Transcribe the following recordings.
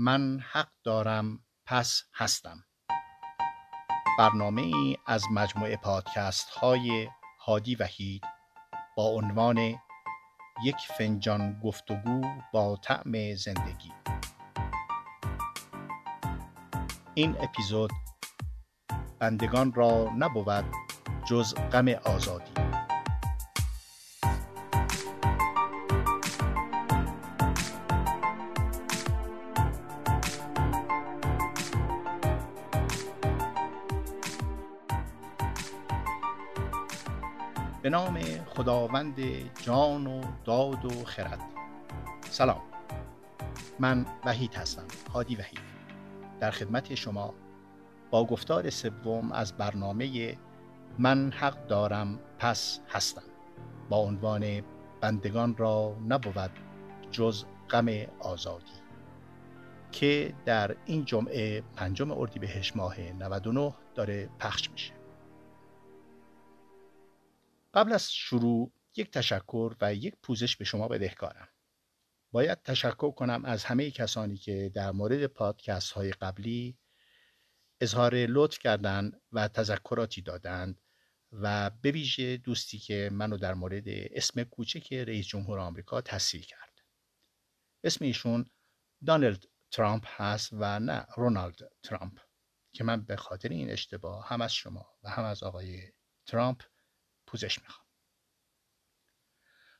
من حق دارم پس هستم. برنامه ای از مجموعه پادکست های هادی وحید با عنوان یک فنجان گفتگو با طعم زندگی. این اپیزود بندگان را نبود جز غم آزادی. به نام خداوند جان و داد و خرد. سلام. من وحید هستم هادی وحید. در خدمت شما با گفتار سوم از برنامه من حق دارم پس هستم. با عنوان بندگان را نبود جز غم آزادی. که در این جمعه پنجم اردیبهشت ماه 99 داره پخش میشه. قبل از شروع یک تشکر و یک پوزش به شما بدهکارم. باید تشکر کنم از همه کسانی که در مورد پادکست های قبلی اظهار لطف کردند و تذکراتی دادند و به ویژه دوستی که منو در مورد اسم کوچک رئیس جمهور آمریکا تصحیح کرد. اسم ایشون دانلد ترامپ هست و نه رونالد ترامپ که من به خاطر این اشتباه هم از شما و هم از آقای ترامپ پوزش می‌خوام.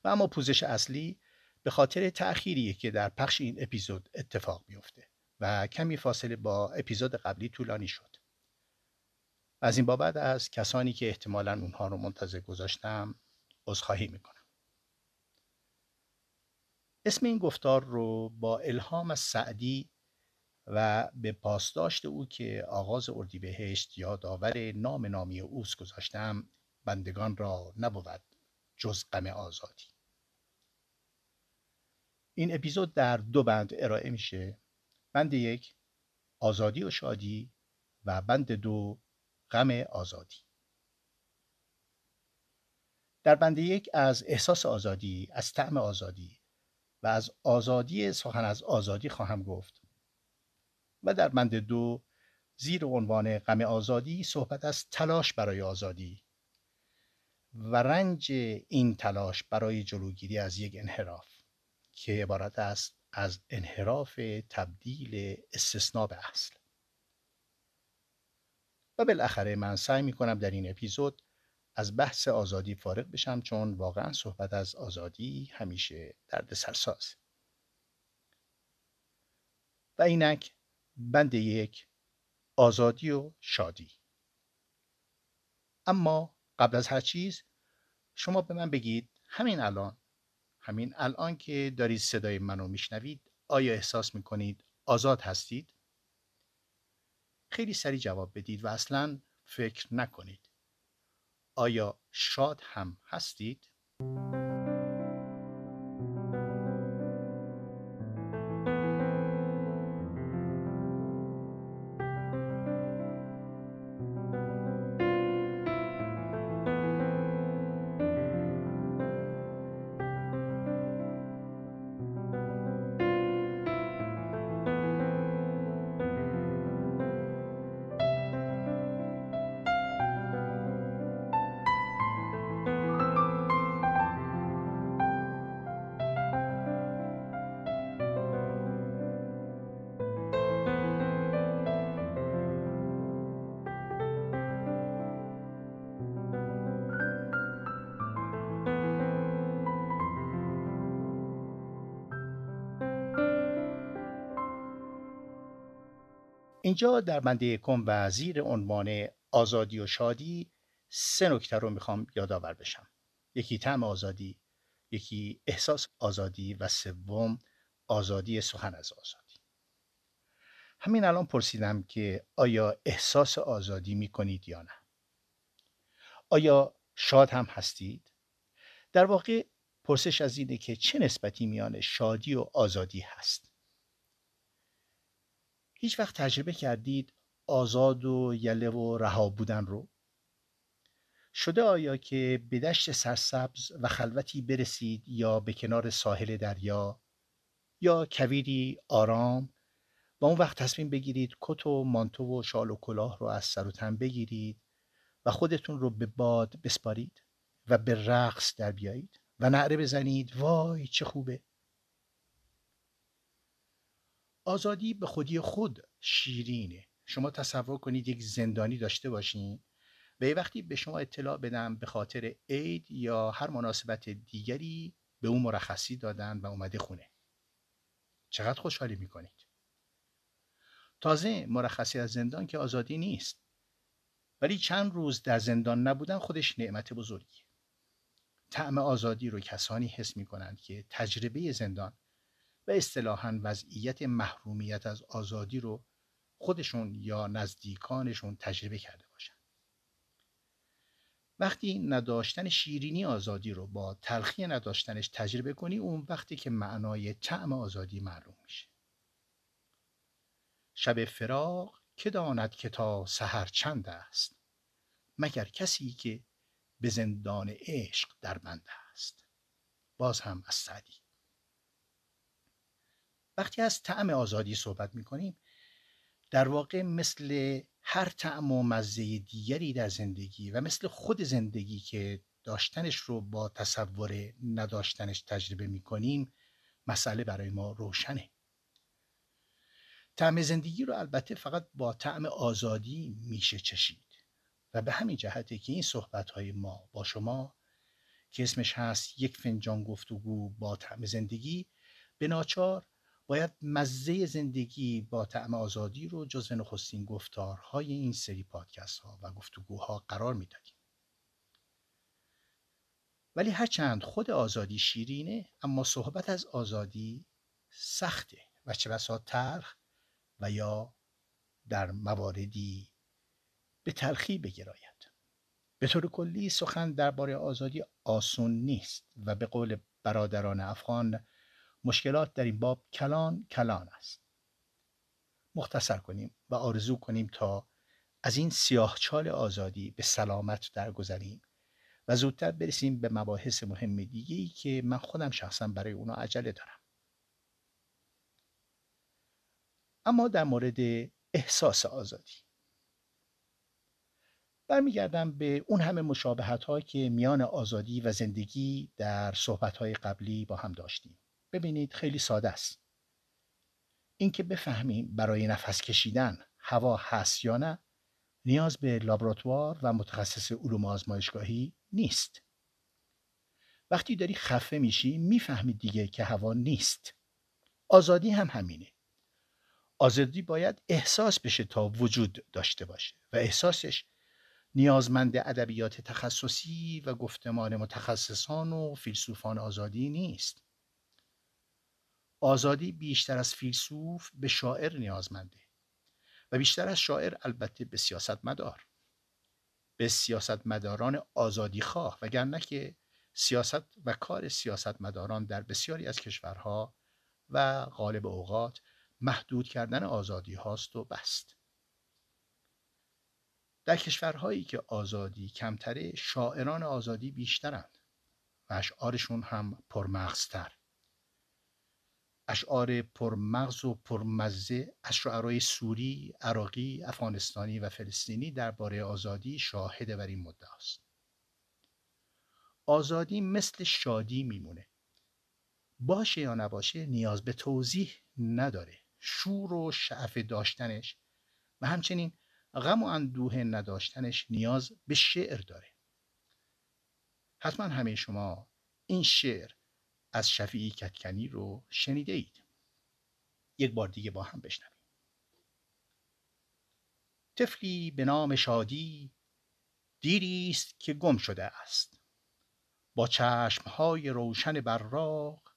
و اما پوزش اصلی به خاطر تأخیریه که در پخش این اپیزود اتفاق میفته و کمی فاصله با اپیزود قبلی طولانی شد. از این بابت از کسانی که احتمالا اونها رو منتظر گذاشتم عذرخواهی می‌کنم. اسم این گفتار رو با الهام از سعدی و به پاسداشت او که آغاز اردیبهشت یادآور نام نامی اوست گذاشتم بندگان را نبود جز غم آزادی. این اپیزود در دو بند ارائه میشه. بند یک آزادی و شادی و بند دو غم آزادی. در بند یک از احساس آزادی از طعم آزادی و از آزادی سخن از آزادی خواهم گفت. و در بند دو زیر عنوان غم آزادی صحبت از تلاش برای آزادی. و رنج این تلاش برای جلوگیری از یک انحراف که عبارت است از انحراف تبدیل استثنا به اصل. و بالاخره من سعی می کنم در این اپیزود از بحث آزادی فارغ بشم چون واقعا صحبت از آزادی همیشه درد سرساز. و اینک بند یک آزادی و شادی. اما قبل از هر چیز شما به من بگید همین الان همین الان که دارید صدای منو میشنوید آیا احساس می‌کنید آزاد هستید؟ خیلی سریع جواب بدید و اصلا فکر نکنید آیا شاد هم هستید؟ اینجا در بند یکم و زیر عنوان آزادی و شادی سه نکته رو می‌خوام یادآور بشم. یکی طعم آزادی یکی احساس آزادی و سوم آزادی سخن از آزادی. همین الان پرسیدم که آیا احساس آزادی می‌کنید یا نه؟ آیا شاد هم هستید؟ در واقع پرسش از اینه که چه نسبتی میان شادی و آزادی هست؟ هیچ وقت تجربه کردید آزاد و یله و رها بودن رو؟ شده آیا که به دشت سرسبز و خلوتی برسید یا به کنار ساحل دریا؟ یا کویری آرام با اون وقت تصمیم بگیرید کت و مانتو و شال و کلاه رو از سر و تن بگیرید و خودتون رو به باد بسپارید و به رقص در بیایید و نعره بزنید؟ وای چه خوبه! آزادی به خودی خود شیرینه. شما تصور کنید یک زندانی داشته باشین و یه وقتی به شما اطلاع بدم به خاطر عید یا هر مناسبت دیگری به اون مرخصی دادن و اومده خونه. چقدر خوشحالی می‌کنید. تازه مرخصی از زندان که آزادی نیست. ولی چند روز در زندان نبودن خودش نعمت بزرگی طعم آزادی رو کسانی حس می کنند که تجربه زندان و اصطلاحا وضعیت محرومیت از آزادی رو خودشون یا نزدیکانشون تجربه کرده باشند. وقتی نداشتن شیرینی آزادی رو با تلخی نداشتنش تجربه کنی اون وقتی که معنای طعم آزادی معلوم میشه. شب فراق که داند که تا سحر چند است مگر کسی که به زندان عشق در بنده است باز هم از سعدی وقتی از طعم آزادی صحبت می کنیم در واقع مثل هر طعم و مزه دیگری در زندگی و مثل خود زندگی که داشتنش رو با تصور نداشتنش تجربه می کنیم مسئله برای ما روشنه. طعم زندگی رو البته فقط با طعم آزادی میشه چشید و به همین جهته که این صحبت های ما با شما که اسمش هست یک فنجان گفتگو با طعم زندگی به ناچار باید مزه زندگی با طعم آزادی رو جزو نخستین گفتارهای این سری پادکست ها و گفتگوها قرار می‌دادیم. ولی هرچند خود آزادی شیرینه اما صحبت از آزادی سخته و چه بسا تلخ و یا در مواردی به تلخی بگراید. به طور کلی سخن درباره آزادی آسون نیست و به قول برادران افغان مشکلات در این باب کلان کلان است. مختصر کنیم و آرزو کنیم تا از این سیاهچال آزادی به سلامت درگذریم و زودتر برسیم به مباحث مهم دیگه ای که من خودم شخصا برای اونا عجله دارم. اما در مورد احساس آزادی. برمیگردم به اون همه مشابهت که میان آزادی و زندگی در صحبت های قبلی با هم داشتیم. ببینید خیلی ساده است. اینکه بفهمیم برای نفس کشیدن هوا هست یا نه نیاز به لابراتوار و متخصص علوم آزمایشگاهی نیست. وقتی داری خفه میشی می‌فهمی دیگه که هوا نیست. آزادی هم همینه. آزادی باید احساس بشه تا وجود داشته باشه و احساسش نیازمند ادبیات تخصصی و گفتمان متخصصان و فیلسوفان آزادی نیست. آزادی بیشتر از فیلسوف به شاعر نیازمنده و بیشتر از شاعر البته به سیاست مدار به سیاست مداران آزادی خواه وگرنه که سیاست و کار سیاست مداران در بسیاری از کشورها و غالب اوقات محدود کردن آزادی هاست و بست. در کشورهایی که آزادی کمتره شاعران آزادی بیشترند و اشعارشون هم پرمغزتر. اشعار پرمغز و پرمزه از شعرهای سوری، عراقی، افغانستانی و فلسطینی درباره آزادی شاهد بر این مدعا است. آزادی مثل شادی میمونه. باشه یا نباشه نیاز به توضیح نداره. شور و شعف داشتنش و همچنین غم و اندوه نداشتنش نیاز به شعر داره. حتما همه شما این شعر از شفیعی کتکنی رو شنیده اید. یک بار دیگه با هم بشنویم. طفلی به نام شادی دیری است که گم شده است. با چشمهای روشن براق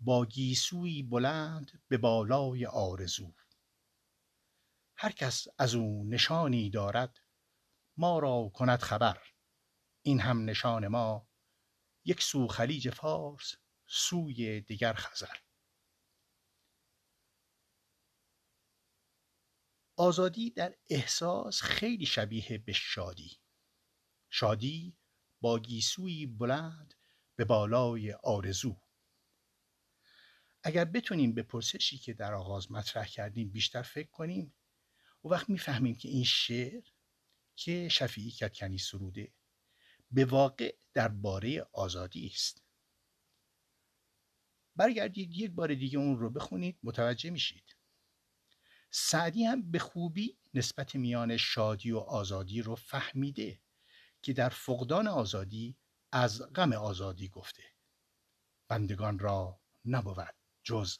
با گیسوی بلند به بالای آرزو. هر کس از او نشانی دارد ما را کند خبر. این هم نشان ما یک سو خلیج فارس سوی دیگر خزر. آزادی در احساس خیلی شبیه به شادی. شادی با گیسوی بلند به بالای آرزو. اگر بتونیم به پرسشی که در آغاز مطرح کردیم بیشتر فکر کنیم و وقت می‌فهمیم که این شعر که شفیعی کتکنی سروده به واقع درباره آزادی است. برگردید یک بار دیگه اون رو بخونید متوجه میشید. سعدی هم به خوبی نسبت میان شادی و آزادی رو فهمیده که در فقدان آزادی از غم آزادی گفته. بندگان را نبود جز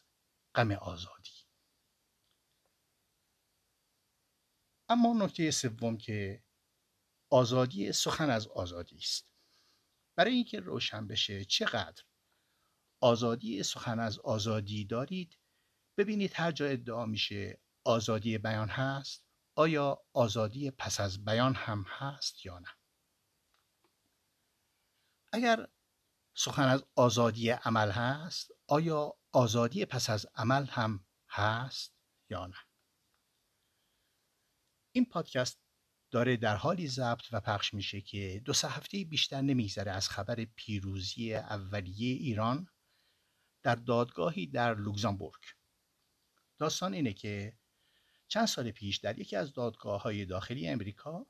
غم آزادی. اما نکته سوم که آزادی سخن از آزادی است. برای اینکه روشن بشه چقدر آزادی سخن از آزادی دارید ببینید هر جا ادعا میشه آزادی بیان هست آیا آزادی پس از بیان هم هست یا نه؟ اگر سخن از آزادی عمل هست آیا آزادی پس از عمل هم هست یا نه؟ این پادکست داره در حالی ضبط و پخش میشه که دو سه هفته بیشتر نمیگذره از خبر پیروزی اولیه ایران در دادگاهی در لوکزامبورگ داستان اینه که چند سال پیش در یکی از دادگاه های داخلی امریکا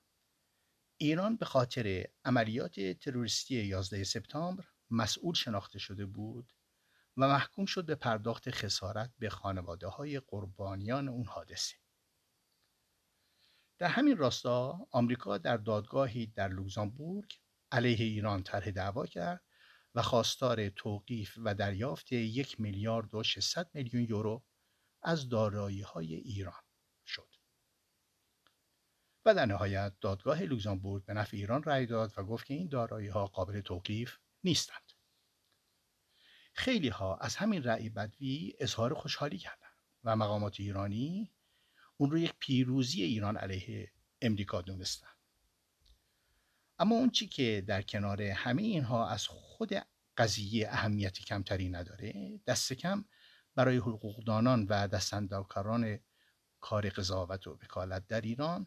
ایران به خاطر عملیات تروریستی 11 سپتامبر مسئول شناخته شده بود و محکوم شد به پرداخت خسارت به خانواده های قربانیان اون حادثه. در همین راستا آمریکا در دادگاهی در لوکزامبورگ علیه ایران طرح دعوا کرد و خواستار توقیف و دریافت یک میلیارد و 600 میلیون یورو از دارایی های ایران شد. و در نهایت دادگاه لوکزامبورگ به نفع ایران رأی داد و گفت که این دارایی ها قابل توقیف نیستند. خیلی ها از همین رأی بدوی اظهار خوشحالی کردند و مقامات ایرانی اون رو یک پیروزی ایران علیه امریکا دونستن. اما اون چی که در کنار همه اینها از خود قضیه اهمیتی کمتری نداره دست کم برای حقوقدانان و دستندرکاران کار قضاوت و وکالت در ایران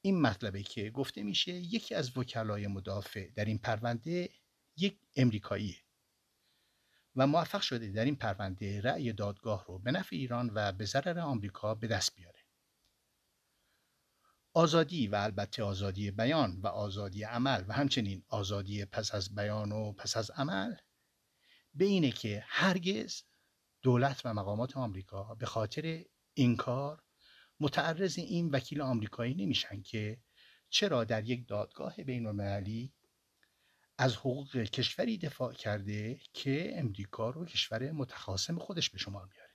این مطلبه که گفته میشه یکی از وکلای مدافع در این پرونده یک امریکاییه و موفق شده در این پرونده رأی دادگاه رو به نفع ایران و به ضرر آمریکا به دست بیاره. آزادی و البته آزادی بیان و آزادی عمل و همچنین آزادی پس از بیان و پس از عمل به اینه که هرگز دولت و مقامات آمریکا به خاطر این کار متعرض این وکیل آمریکایی نمیشن که چرا در یک دادگاه بین المللی از حقوق کشوری دفاع کرده که امریکا رو کشور متخاصم خودش به شمار میاره.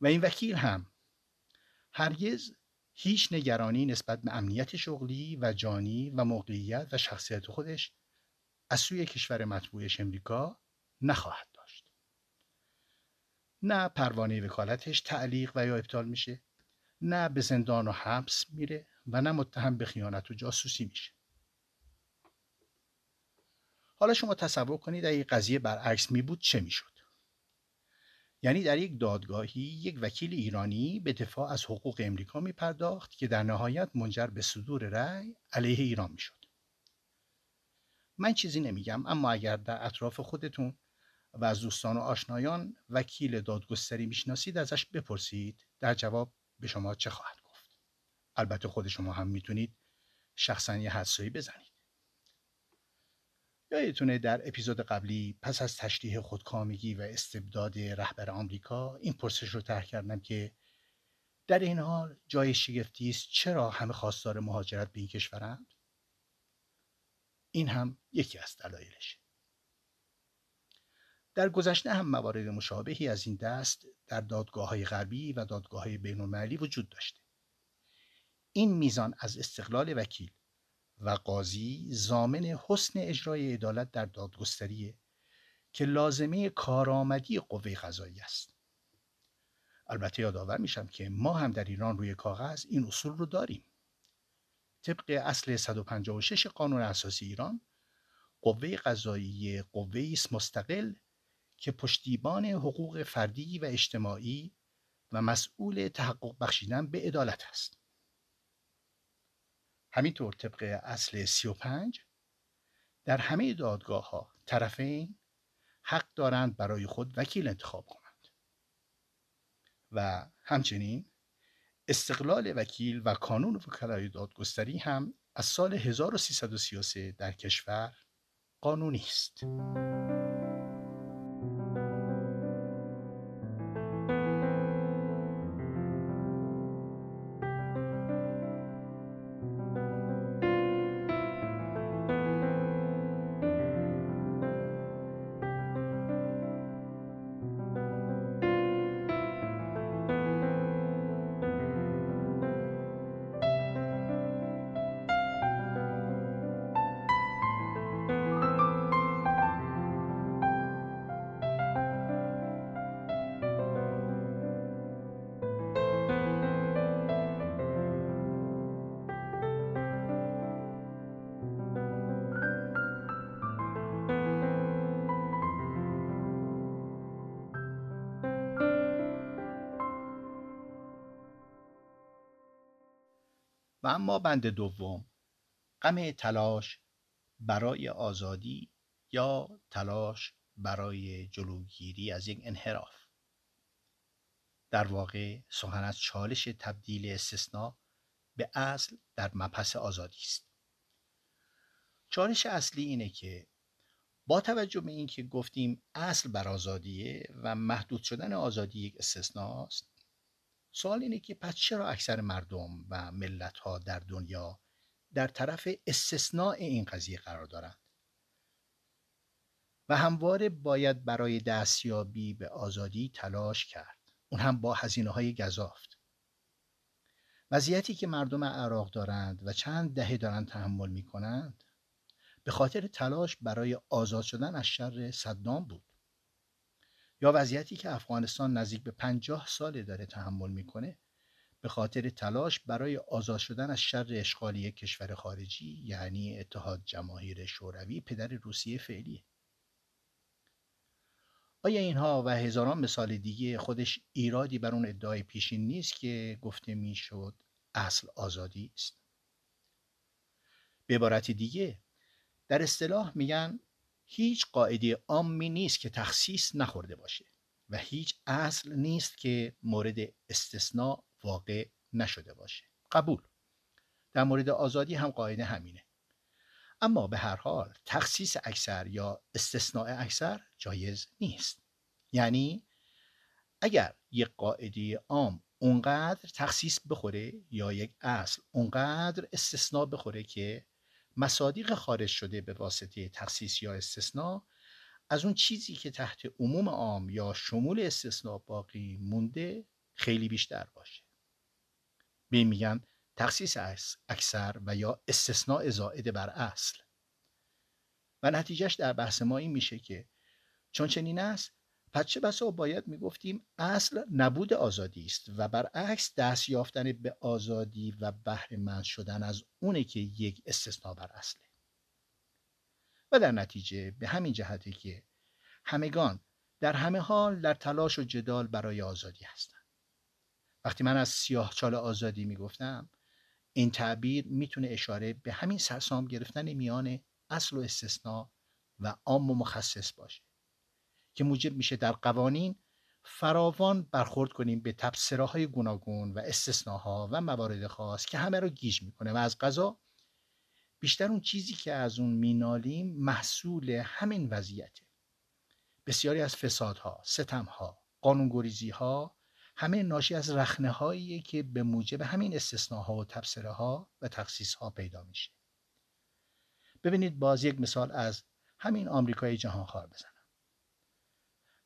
و این وکیل هم هرگز هیچ نگرانی نسبت به امنیت شغلی و جانی و موقعیت و شخصیت خودش از سوی کشور مطبوعش امریکا نخواهد داشت. نه پروانه وکالتش تعلیق و یا ابطال میشه نه به زندان و حبس میره و نه متهم به خیانت و جاسوسی میشه. حالا شما تصور کنید اگه قضیه برعکس می بود چه می‌شد یعنی در یک دادگاهی یک وکیل ایرانی به دفاع از حقوق امریکا می پرداخت که در نهایت منجر به صدور رأی علیه ایران می‌شد من چیزی نمیگم اما اگر در اطراف خودتون و از دوستان و آشنایان وکیل دادگستری می‌شناسید ازش بپرسید. در جواب به شما چه خواهد گفت؟ البته خود شما هم می‌تونید شخصا یه حدسایی بزنید. یادتونه در اپیزود قبلی پس از تشریح خودکامگی و استبداد رهبر آمریکا این پرسش رو طرح کردم که در این حال جای شگفتی است چرا همه خواستار مهاجرت به این کشورند؟ این هم یکی از دلایلش در گذشته هم موارد مشابهی از این دست در دادگاه های غربی و دادگاه های بین وجود داشته. این میزان از استقلال وکیل و قاضی زامن حسن اجرای عدالت در دادگستریه که لازمه کارآمدی قوه قضایی است. البته یادآور میشم که ما هم در ایران روی کاغذ این اصول رو داریم. طبق اصل 156 قانون اساسی ایران قوه قضایی قوه است مستقل که پشتیبان حقوق فردی و اجتماعی و مسئول تحقق بخشیدن به عدالت است. همینطور طبق اصل 35 در همه دادگاه ها طرفین حق دارند برای خود وکیل انتخاب کنند و همچنین استقلال وکیل و کانون وکلای دادگستری هم از سال 1333 در کشور قانونی است. و اما بند دوم غم تلاش برای آزادی یا تلاش برای جلوگیری از یک انحراف. در واقع سخن از چالش تبدیل استثناء به اصل در مپس آزادی است. چالش اصلی اینه که با توجه به اینکه گفتیم اصل بر آزادیه و محدود شدن آزادی یک استثناء است سوال اینه که پس چرا اکثر مردم و ملت ها در دنیا در طرف استثناء این قضیه قرار دارند؟ و همواره باید برای دستیابی به آزادی تلاش کرد. اون هم با هزینه های گذافت وضعیتی که مردم عراق دارند و چند دهه دارند تحمل می کنند به خاطر تلاش برای آزاد شدن از شر صدام بود. یا وضعیتی که افغانستان نزدیک به پنجاه ساله داره تحمل می‌کنه به خاطر تلاش برای آزاد شدن از شر اشغالی کشور خارجی یعنی اتحاد جماهیر شوروی پدر روسیه فعلیه. آیا اینها و هزاران مثال دیگه خودش ایرادی بر اون ادعای پیشین نیست که گفته می‌شد اصل آزادی است؟ به عبارت دیگه در اصطلاح میگن هیچ قاعده عامی نیست که تخصیص نخورده باشه و هیچ اصل نیست که مورد استثناء واقع نشده باشه. قبول. در مورد آزادی هم قاعده همینه. اما به هر حال تخصیص اکثر یا استثناء اکثر جایز نیست. یعنی اگر یک قاعده عام اونقدر تخصیص بخوره یا یک اصل اونقدر استثناء بخوره که مصادیق خارج شده به واسطه تخصیص یا استثناء از اون چیزی که تحت عموم عام یا شمول استثناء باقی مونده خیلی بیشتر باشه. به میگن تخصیص اکثر و یا استثناء زائد بر اصل. و نتیجهش در بحث ما این میشه که چون چنین است پس چه بسا باید می‌گفتیم اصل نبود آزادی است و برعکس دست یافتن به آزادی و بهره شدن از اونه که یک استثنا بر اصله. و در نتیجه به همین جهته که همگان در همه حال در تلاش و جدال برای آزادی هستند. وقتی من از سیاه چال آزادی می‌گفتم این تعبیر می‌تونه اشاره به همین سرسام گرفتن میان اصل و استثنا و عام و مخصص باشه. که موجب میشه در قوانین فراوان برخورد کنیم به تبصره های گوناگون و استثناها و موارد خاص که همه رو گیج می‌کنه و از قضا بیشتر اون چیزی که از اون مینالیم محصول همین وضعیته. بسیاری از فسادها، ستمها، قانونگریزی ها همه ناشی از رخنه که به موجب همین استثناها و تبصره ها و تخصیص ها پیدا میشه. ببینید باز یک مثال از همین آمریکای جهانخوار بزنم.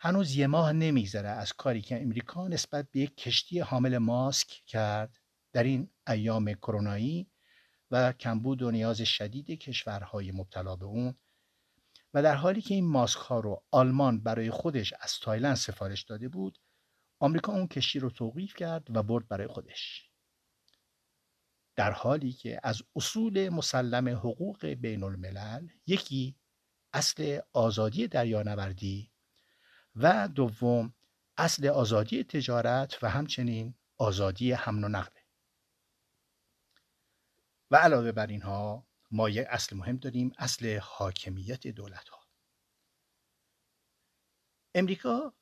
هنوز یه ماه نمیگذره از کاری که امریکا نسبت به یک کشتی حامل ماسک کرد. در این ایام کرونایی و کمبود و نیاز شدید کشورهای مبتلا به اون و در حالی که این ماسک ها رو آلمان برای خودش از تایلند سفارش داده بود آمریکا اون کشتی رو توقیف کرد و برد برای خودش. در حالی که از اصول مسلم حقوق بین الملل یکی اصل آزادی دریانوردی و دوم اصل آزادی تجارت و همچنین آزادی حمل و نقله و علاوه بر اینها ما یک اصل مهم داریم اصل حاکمیت دولت ها امریکا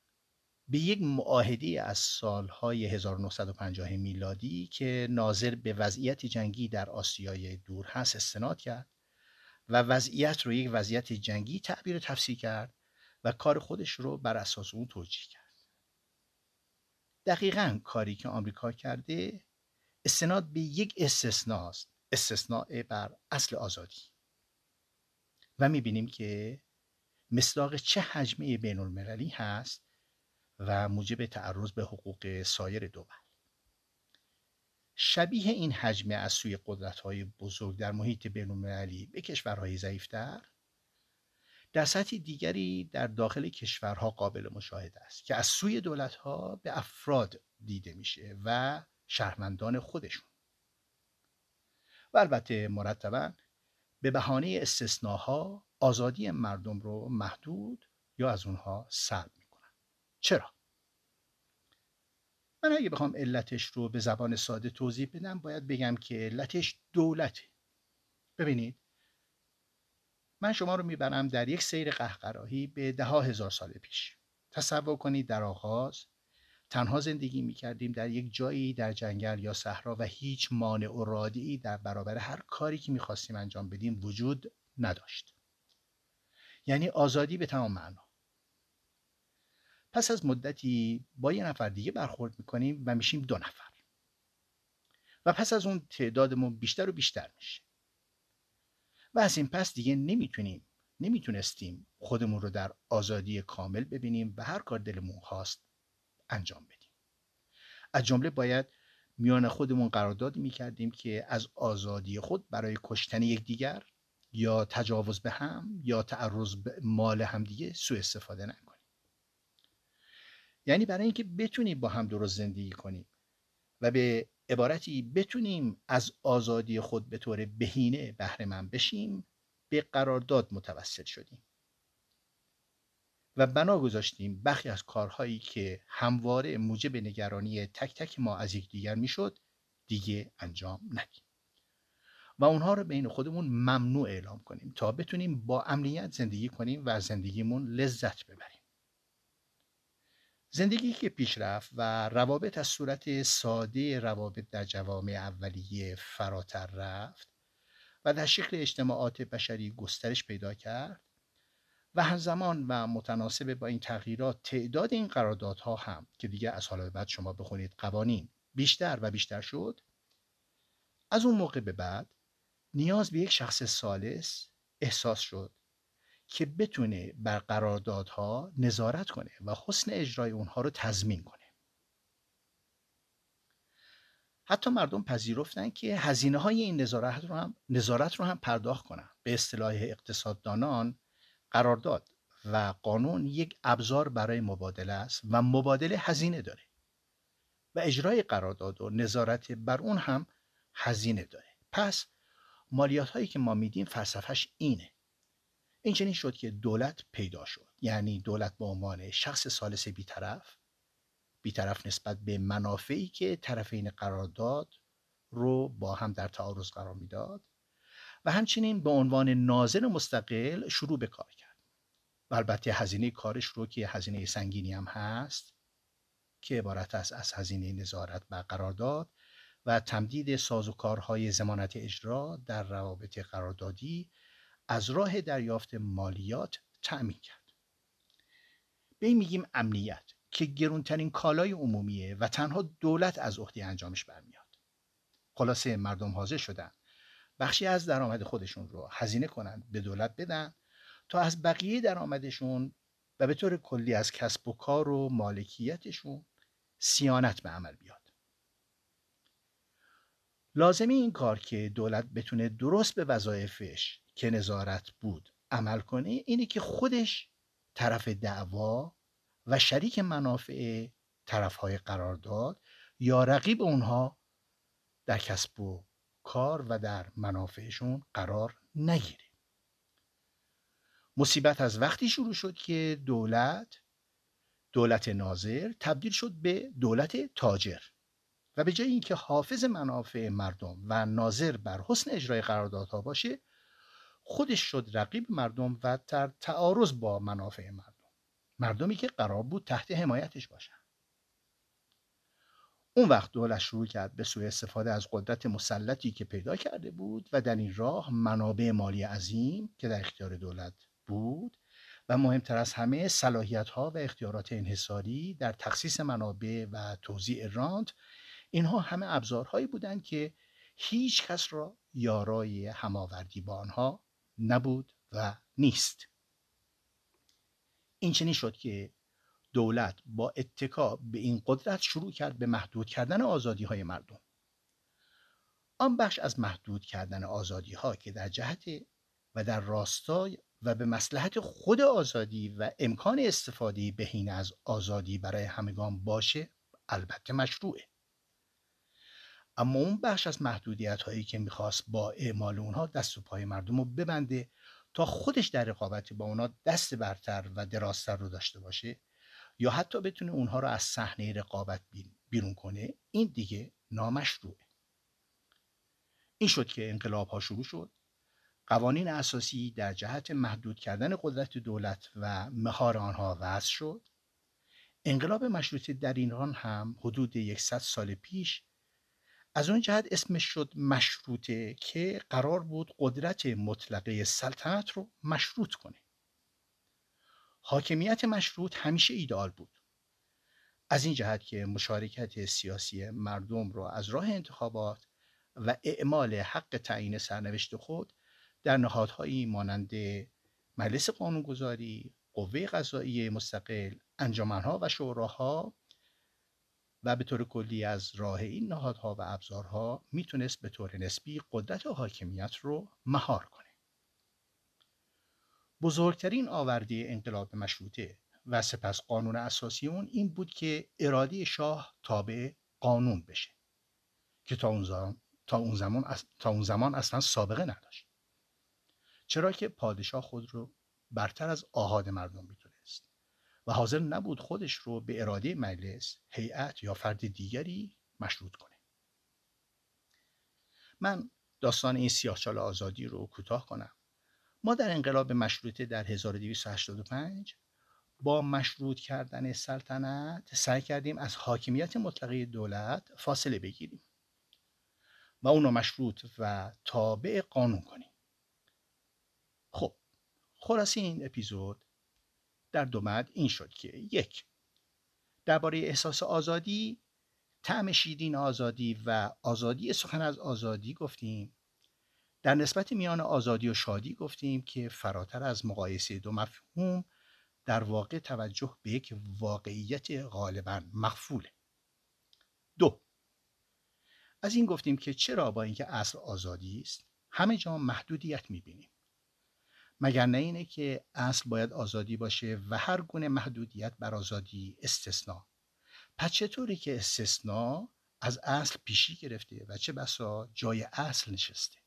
به یک معاهده از سالهای 1950 میلادی که ناظر به وضعیت جنگی در آسیای دور هست استناد کرد و وضعیت رو یک وضعیت جنگی تعبیر تفسیر کرد و کار خودش رو بر اساس اون توجیه کرد. دقیقا کاری که آمریکا کرده استناد به یک استثناست استثناء بر اصل آزادی. و می‌بینیم که مصداق چه حجمه بین المللی هست و موجب تعرض به حقوق سایر دول شبیه این حجمه از سوی قدرت‌های بزرگ در محیط بین‌المللی به کشورهای ضعیفتر در سطح دیگری در داخل کشورها قابل مشاهده است که از سوی دولتها به افراد دیده میشه و شهروندان خودشون. و البته مرتبا به بهانه استثناها آزادی مردم رو محدود یا از اونها سلب می‌کنن. چرا؟ من اگه بخوام علتش رو به زبان ساده توضیح بدم باید بگم که علتش دولته. ببینید من شما رو می‌برم در یک سیر قهقراهی به ده هزار سال پیش. تصور کنید در آغاز تنها زندگی می‌کردیم در یک جایی در جنگل یا صحرا و هیچ مانع و رادعی در برابر هر کاری که می‌خواستیم انجام بدیم وجود نداشت. یعنی آزادی به تمام معنا. پس از مدتی با یه نفر دیگه برخورد می‌کنیم و میشیم دو نفر. و پس از اون تعدادمون بیشتر و بیشتر میشه. و از این پس دیگه نمی‌تونیم نمی‌تونستیم خودمون رو در آزادی کامل ببینیم و هر کار دلمون خواست انجام بدیم. از جمله باید میان خودمون قرارداد می‌کردیم که از آزادی خود برای کشتن یکدیگر یا تجاوز به هم یا تعرض به مال همدیگه سوء استفاده نکنیم. یعنی برای اینکه بتونیم با هم درست زندگی کنیم و به عبارتی بتونیم از آزادی خود به طور بهینه بهره من بشیم به قرارداد متوسل شدیم. و بنا گذاشتیم برخی از کارهایی که همواره موجب نگرانی تک تک ما از یکدیگر می‌شد دیگه انجام ندیم و اونها رو بین خودمون ممنوع اعلام کنیم تا بتونیم با امنیت زندگی کنیم و زندگیمون لذت ببریم. زندگی که پیش رفت و روابط از صورت ساده روابط در جوامع اولیه فراتر رفت و در شکل اجتماعات بشری گسترش پیدا کرد و همزمان و متناسب با این تغییرات تعداد این قراردادها هم که دیگه از حالا بعد شما بخونید قوانین بیشتر و بیشتر شد. از اون موقع به بعد نیاز به یک شخص سالس احساس شد. که بتونه بر قراردادها نظارت کنه و حسن اجرای اونها رو تضمین کنه. حتی مردم پذیرفتن که هزینه های این نظارت رو هم, نظارت رو هم پرداخت کنن. به اصطلاح اقتصاددانان قرارداد و قانون یک ابزار برای مبادله است و مبادله هزینه داره. و اجرای قرارداد و نظارت بر اون هم هزینه داره. پس مالیات هایی که ما میدیم فلسفهش اینه. این چنین شد که دولت پیدا شد. یعنی دولت به عنوان شخص سالس بیطرف بیطرف نسبت به منافعی که طرفین قرارداد رو با هم در تعارض قرار می‌داد و همچنین به عنوان ناظر مستقل شروع به کار کرد. و البته هزینه کارش رو که هزینه سنگینی هم هست که عبارت است از هزینه نظارت بر قرارداد و تمدید سازوکارهای زمانت اجرا در روابط قراردادی از راه دریافت مالیات تأمین کرد. به این میگیم امنیت که گرونترین کالای عمومیه و تنها دولت از عهده انجامش برمیاد. خلاصه مردم حاضر شدن بخشی از درآمد خودشون رو هزینه کنند به دولت بدن تا از بقیه درآمدشون و به طور کلی از کسب و کار و مالکیتشون سیانت به عمل بیاد. لازمی این کار که دولت بتونه درست به وظایفش که نظارت بود. عمل کنه اینه که خودش طرف دعوا و شریک منافع طرفهای قرارداد یا رقیب اونها در کسب و کار و در منافعشون قرار نگیره. مصیبت از وقتی شروع شد که دولت دولت ناظر تبدیل شد به دولت تاجر و به جای اینکه حافظ منافع مردم و ناظر بر حسن اجرای قراردادها باشه خودش شد رقیب مردم و در تعارض با منافع مردم. مردمی که قرار بود تحت حمایتش باشن. اون وقت دولت شروع کرد به سوء استفاده از قدرت مسلطی که پیدا کرده بود و در این راه منابع مالی عظیم که در اختیار دولت بود و مهمتر از همه صلاحیت ها و اختیارات انحصاری در تخصیص منابع و توزیع رانت اینها همه ابزارهایی بودند که هیچ کس را یارای هماوردی با آنها نبود و نیست. این چنین شد که دولت با اتکا به این قدرت شروع کرد به محدود کردن آزادی های مردم. آن بخش از محدود کردن آزادی ها که در جهت و در راستای و به مسلحت خود آزادی و امکان استفاده بهین از آزادی برای همگان باشه البته مشروعه. اما اون بخش از محدودیت هایی که می‌خواست با اعمال اونها دست و پای مردم رو ببنده تا خودش در رقابت با اونا دست برتر و درازتر رو داشته باشه یا حتی بتونه اونها رو از صحنه رقابت بیرون کنه این دیگه نامشروعه. این شد که انقلاب ها شروع شد. قوانین اساسی در جهت محدود کردن قدرت دولت و مهار آنها وضع شد. انقلاب مشروطه در ایران هم حدود یکصد سال پیش از اون جهت اسمش شد مشروطه که قرار بود قدرت مطلقه سلطنت رو مشروط کنه. حاکمیت مشروط همیشه ایدئال بود. از این جهت که مشارکت سیاسی مردم را از راه انتخابات و اعمال حق تعیین سرنوشت خود در نهادهایی مانند مجلس قانونگذاری، قوه قضایی مستقل، انجمنها و شوراها و به طور کلی از راه این نهادها و ابزارها می‌تونست به طور نسبی قدرت و حاکمیت رو مهار کنه. بزرگترین آورده انقلاب مشروطه و سپس قانون اساسی اون این بود که اراده شاه تابع قانون بشه که تا اون زمان, تا اون زمان, تا اون زمان اصلا سابقه نداشت چرا که پادشاه خود رو برتر از آهاد مردم می‌تونست و حاضر نبود خودش رو به اراده مجلس، هیئت یا فرد دیگری مشروط کنه. من داستان این سیاهچال آزادی رو کوتاه کنم. ما در انقلاب مشروطه در 1285 با مشروط کردن سلطنت سعی کردیم از حاکمیت مطلقه دولت فاصله بگیریم و اونو مشروط و تابع قانون کنیم خب خلاصه این اپیزود در دو مد این شد که یک درباره احساس آزادی طعم شیرین آزادی و آزادی سخن از آزادی گفتیم. در نسبت میان آزادی و شادی گفتیم که فراتر از مقایسه دو مفهوم در واقع توجه به یک واقعیت غالبا مخفوله دو از این گفتیم که چرا با اینکه اصل آزادی است همه جا محدودیت می‌بینیم. مگر نه اینه که اصل باید آزادی باشه و هر گونه محدودیت بر آزادی استثنا پس چطوری که استثنا از اصل پیشی گرفته و چه بسا جای اصل نشسته؟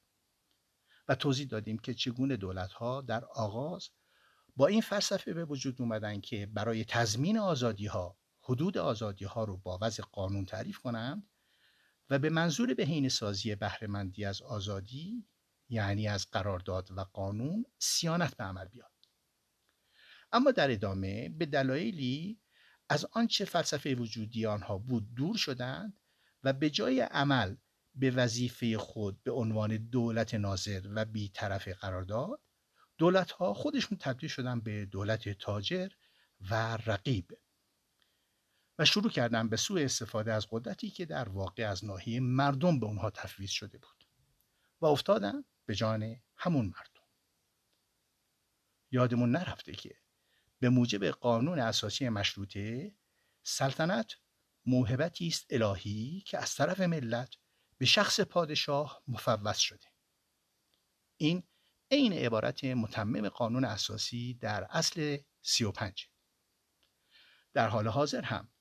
و توضیح دادیم که چگونه دولت ها در آغاز با این فلسفه به وجود اومدن که برای تضمین آزادی ها حدود آزادی ها رو با وضع قانون تعریف کنند و به منظور بهینه سازی بهرهمندی از آزادی یعنی از قرارداد و قانون سیانت به عمل بیاد. اما در ادامه به دلایلی از آنچه فلسفه وجودی آنها بود دور شدند و به جای عمل به وظیفه خود به عنوان دولت ناظر و بیطرف قرار داد دولت ها خودشون تبدیل شدن به دولت تاجر و رقیب. و شروع کردن به سوء استفاده از قدرتی که در واقع از ناحیه مردم به اونها تفویض شده بود. و افتادن به جان همون مردم. یادمون نرفته که به موجب قانون اساسی مشروطه سلطنت موهبتی است الهی که از طرف ملت به شخص پادشاه مفوض شده. این عین عبارت متمم قانون اساسی در اصل 35 در حال حاضر هم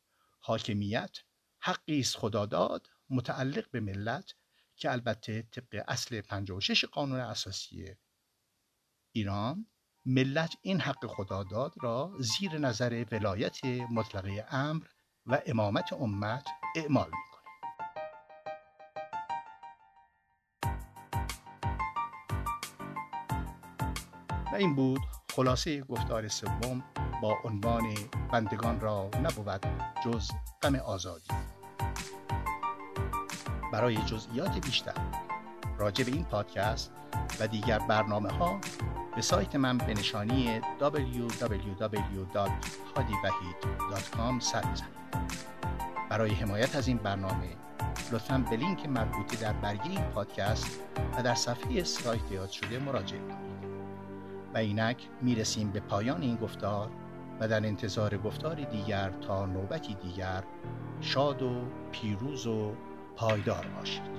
حاکمیت حقی است خدا داد متعلق به ملت که البته طبق اصل 56 قانون اساسی ایران ملت این حق خداداد را زیر نظر ولایت مطلقه امر و امامت امت اعمال می‌کنه و این بود خلاصه گفتار سوم با عنوان بندگان را نبود جز غم آزادی. برای جزئیات بیشتر. راجع به این پادکست و دیگر برنامه ها به سایت من به نشانی www.hadibahid.com سر بزنید برای حمایت از این برنامه لطفا به لینک مربوطه در برگه این پادکست و در صفحه سایت یاد شده مراجعه کنید. و اینک می‌رسیم به پایان این گفتار و در انتظار گفتار دیگر تا نوبتی دیگر شاد و پیروز و پایدار باشید.